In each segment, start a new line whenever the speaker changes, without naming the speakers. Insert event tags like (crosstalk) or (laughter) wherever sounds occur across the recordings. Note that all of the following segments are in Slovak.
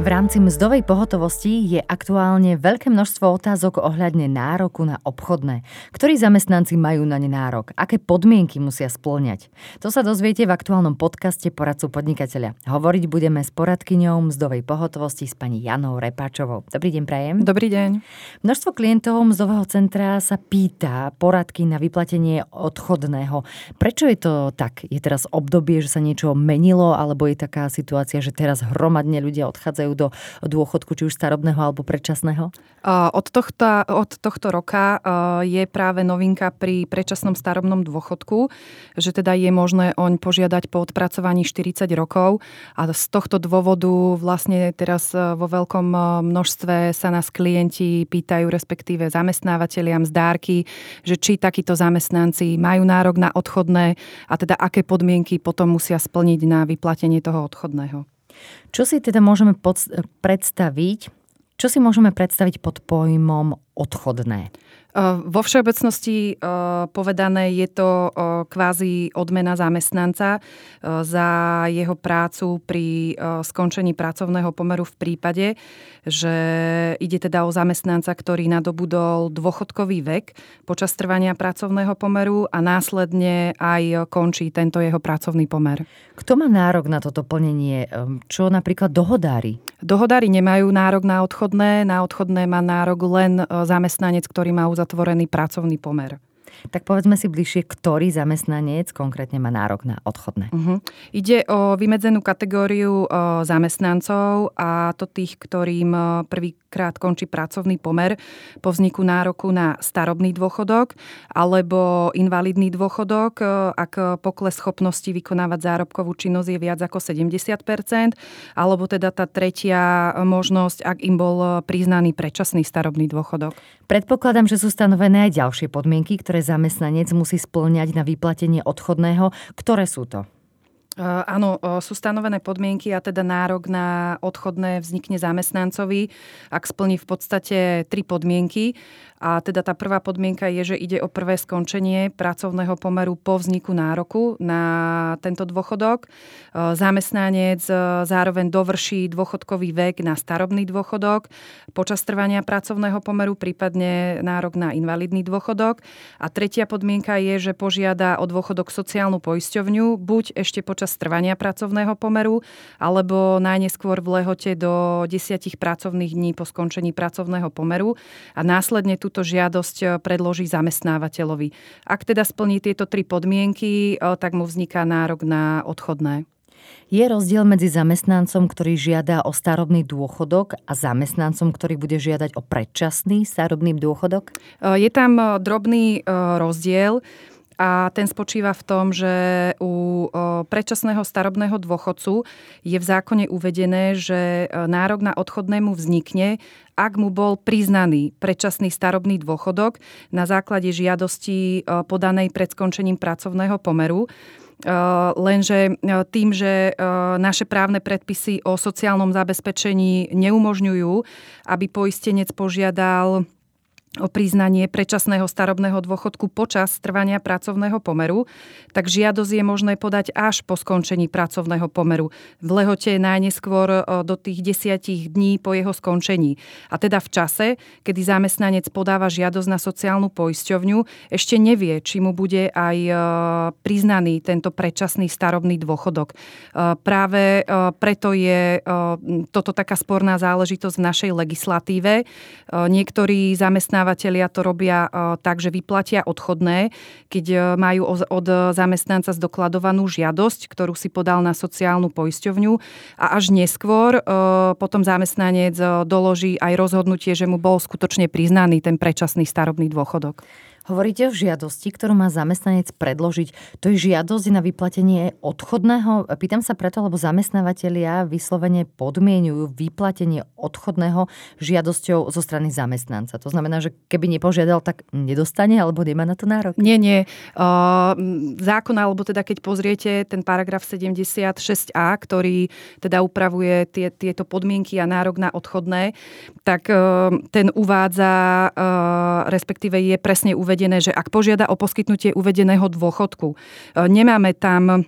V rámci mzdovej pohotovosti je aktuálne veľké množstvo otázok ohľadne nároku na obchodné. Ktorí zamestnanci majú na ne nárok? Aké podmienky musia splňať? To sa dozviete v aktuálnom podcaste Poradcu podnikateľa. Hovoriť budeme s poradkyňou mzdovej pohotovosti s pani Janou Repáčovou. Dobrý deň, Prajem.
Dobrý deň.
Množstvo klientov mzdového centra sa pýta poradky na vyplatenie odchodného. Prečo je to tak? Je teraz obdobie, že sa niečo menilo, alebo je taká situácia, že teraz hromadne ľudia odchádzajú odchádzajú do dôchodku, či už starobného alebo predčasného?
Od tohto, od tohto roka je práve novinka pri predčasnom starobnom dôchodku, že teda je možné oň požiadať po odpracovaní 40 rokov a z tohto dôvodu vlastne teraz vo veľkom množstve sa nás klienti pýtajú, respektíve zamestnávateľia mzdárky, že či takíto zamestnanci majú nárok na odchodné a teda aké podmienky potom musia splniť na vyplatenie toho odchodného.
Čo si teda môžeme pod, predstaviť, čo si môžeme predstaviť pod pojmom odchodné?
Vo všeobecnosti povedané je to kvázi odmena zamestnanca za jeho prácu pri skončení pracovného pomeru v prípade, že ide teda o zamestnanca, ktorý nadobudol dôchodkový vek počas trvania pracovného pomeru a následne aj končí tento jeho pracovný pomer.
Kto má nárok na toto plnenie? Čo napríklad dohodári?
Dohodári nemajú nárok na odchodné. Na odchodné má nárok len zamestnanec, ktorý má uzatvorený pracovný pomer.
Tak povedzme si bližšie, ktorý zamestnanec konkrétne má nárok na odchodné.
Uh-huh. Ide o vymedzenú kategóriu o, zamestnancov a to tých, ktorým prvýkrát končí pracovný pomer po vzniku nároku na starobný dôchodok alebo invalidný dôchodok, ak pokles schopnosti vykonávať zárobkovú činnosť je viac ako 70% alebo teda tá tretia možnosť, ak im bol priznaný predčasný starobný dôchodok.
Predpokladám, že sú stanovené aj ďalšie podmienky, ktoré zamestnanec musí splňať na vyplatenie odchodného. Ktoré sú to?
Áno, sú stanovené podmienky a teda nárok na odchodné vznikne zamestnancovi, ak splní v podstate tri podmienky. A teda tá prvá podmienka je, že ide o prvé skončenie pracovného pomeru po vzniku nároku na tento dôchodok. Zamestnanec zároveň dovrší dôchodkový vek na starobný dôchodok počas trvania pracovného pomeru, prípadne nárok na invalidný dôchodok. A tretia podmienka je, že požiada o dôchodok sociálnu poisťovňu, buď ešte počas trvania pracovného pomeru, alebo najneskôr v lehote do 10 pracovných dní po skončení pracovného pomeru a následne túto žiadosť e, predloží zamestnávateľovi. Ak teda splní tieto tri podmienky, e, tak mu vzniká nárok na odchodné.
Je rozdiel medzi zamestnancom, ktorý žiada o starobný dôchodok a zamestnancom, ktorý bude žiadať o predčasný starobný dôchodok?
E, je tam drobný rozdiel a ten spočíva v tom, že u predčasného starobného dôchodcu je v zákone uvedené, že nárok na odchodnému vznikne, ak mu bol priznaný predčasný starobný dôchodok na základe žiadosti podanej pred skončením pracovného pomeru. Lenže tým, že naše právne predpisy o sociálnom zabezpečení neumožňujú, aby poistenec požiadal o priznanie predčasného starobného dôchodku počas trvania pracovného pomeru, tak žiadosť je možné podať až po skončení pracovného pomeru. V lehote najneskôr e, do tých desiatich dní po jeho skončení. A teda v čase, kedy zamestnanec podáva žiadosť na sociálnu poisťovňu, ešte nevie, či mu bude aj e, priznaný tento predčasný starobný dôchodok. E, práve preto je toto taká sporná záležitosť v našej legislatíve. Niektorí zamestnanci zamestnávateľia to robia e, tak, že vyplatia odchodné, keď e, majú od zamestnanca zdokladovanú žiadosť, ktorú si podal na sociálnu poisťovňu a až neskôr e, potom zamestnanec doloží aj rozhodnutie, že mu bol skutočne priznaný ten predčasný starobný dôchodok.
Hovoríte o žiadosti, ktorú má zamestnanec predložiť. To je žiadosť na vyplatenie odchodného? Pýtam sa preto, lebo zamestnávateľia vyslovene podmienujú vyplatenie odchodného žiadosťou zo strany zamestnanca. To znamená, že keby nepožiadal, tak nedostane alebo nemá na to nárok?
Nie, nie. Zákon, alebo teda keď pozriete ten paragraf 76a, ktorý teda upravuje tie, tieto podmienky a nárok na odchodné, tak ten uvádza, respektíve je presne uvedený uvedené, že ak požiada o poskytnutie uvedeného dôchodku, nemáme tam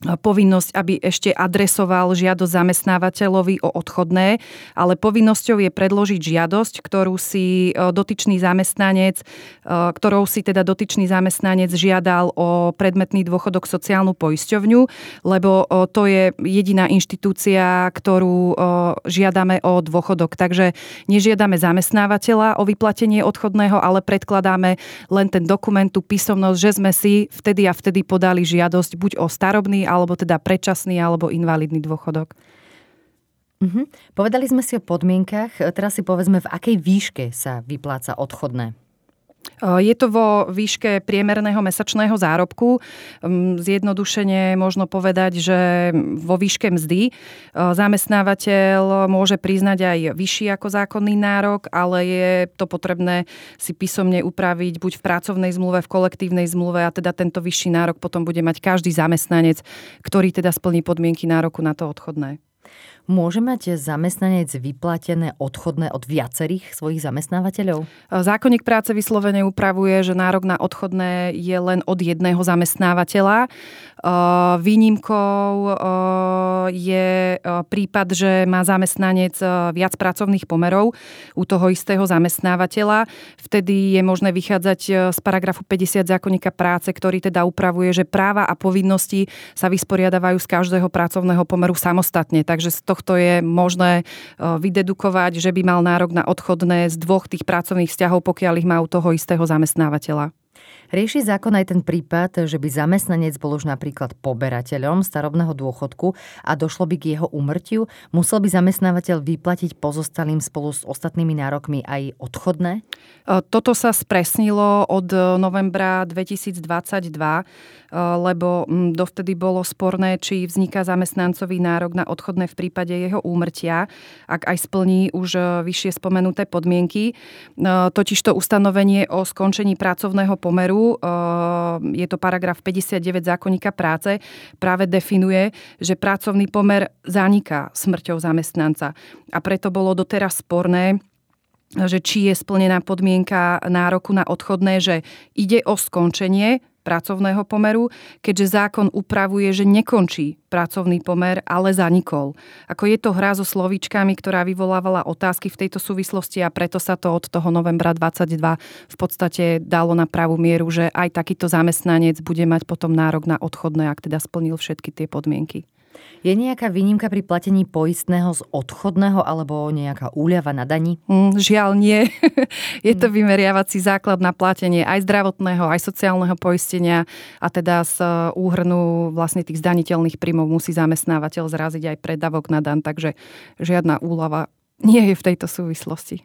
povinnosť, aby ešte adresoval žiadosť zamestnávateľovi o odchodné, ale povinnosťou je predložiť žiadosť, ktorú si e, dotyčný zamestnanec, e, ktorou si teda dotyčný zamestnanec žiadal o predmetný dôchodok sociálnu poisťovňu, lebo e, to je jediná inštitúcia, ktorú žiadame o dôchodok. Takže nežiadame zamestnávateľa o vyplatenie odchodného, ale predkladáme len ten dokument, tú písomnosť, že sme si vtedy a vtedy podali žiadosť buď o starobný alebo teda predčasný alebo invalidný dôchodok.
Uh-huh. Povedali sme si o podmienkach, teraz si povedzme, v akej výške sa vypláca odchodné.
Je to vo výške priemerného mesačného zárobku. Zjednodušene možno povedať, že vo výške mzdy zamestnávateľ môže priznať aj vyšší ako zákonný nárok, ale je to potrebné si písomne upraviť buď v pracovnej zmluve, v kolektívnej zmluve a teda tento vyšší nárok potom bude mať každý zamestnanec, ktorý teda splní podmienky nároku na to odchodné.
Môže mať zamestnanec vyplatené odchodné od viacerých svojich zamestnávateľov?
Zákonník práce vyslovene upravuje, že nárok na odchodné je len od jedného zamestnávateľa. Výnimkou je prípad, že má zamestnanec viac pracovných pomerov u toho istého zamestnávateľa. Vtedy je možné vychádzať z paragrafu 50 zákonníka práce, ktorý teda upravuje, že práva a povinnosti sa vysporiadavajú z každého pracovného pomeru samostatne. Takže z toho tohto je možné e, vydedukovať, že by mal nárok na odchodné z dvoch tých pracovných vzťahov, pokiaľ ich má u toho istého zamestnávateľa.
Rieši zákon aj ten prípad, že by zamestnanec bol už napríklad poberateľom starobného dôchodku a došlo by k jeho úmrtiu, musel by zamestnávateľ vyplatiť pozostalým spolu s ostatnými nárokmi aj odchodné?
Toto sa spresnilo od novembra 2022, lebo dovtedy bolo sporné, či vzniká zamestnancovi nárok na odchodné v prípade jeho úmrtia, ak aj splní už vyššie spomenuté podmienky. Totižto ustanovenie o skončení pracovného pomeru Eh, je to paragraf 59 zákonníka práce, práve definuje, že pracovný pomer zaniká smrťou zamestnanca. A preto bolo doteraz sporné, že či je splnená podmienka nároku na odchodné, že ide o skončenie pracovného pomeru, keďže zákon upravuje, že nekončí pracovný pomer, ale zanikol. Ako je to hra so slovíčkami, ktorá vyvolávala otázky v tejto súvislosti a preto sa to od toho novembra 22 v podstate dalo na pravú mieru, že aj takýto zamestnanec bude mať potom nárok na odchodné, ak teda splnil všetky tie podmienky.
Je nejaká výnimka pri platení poistného z odchodného alebo nejaká úľava na daní?
Mm, žiaľ nie. (laughs) je to mm. vymeriavací základ na platenie aj zdravotného, aj sociálneho poistenia a teda z uh, úhrnu vlastne tých zdaniteľných príjmov musí zamestnávateľ zraziť aj predavok na dan, takže žiadna úľava nie je v tejto súvislosti.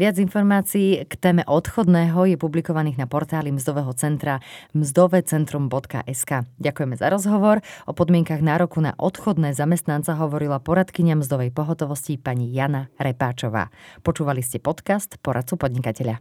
Viac informácií k téme odchodného je publikovaných na portáli Mzdového centra mzdovecentrum.sk. Ďakujeme za rozhovor. O podmienkach nároku na odchodné zamestnanca hovorila poradkynia mzdovej pohotovosti pani Jana Repáčová. Počúvali ste podcast Poradcu podnikateľa.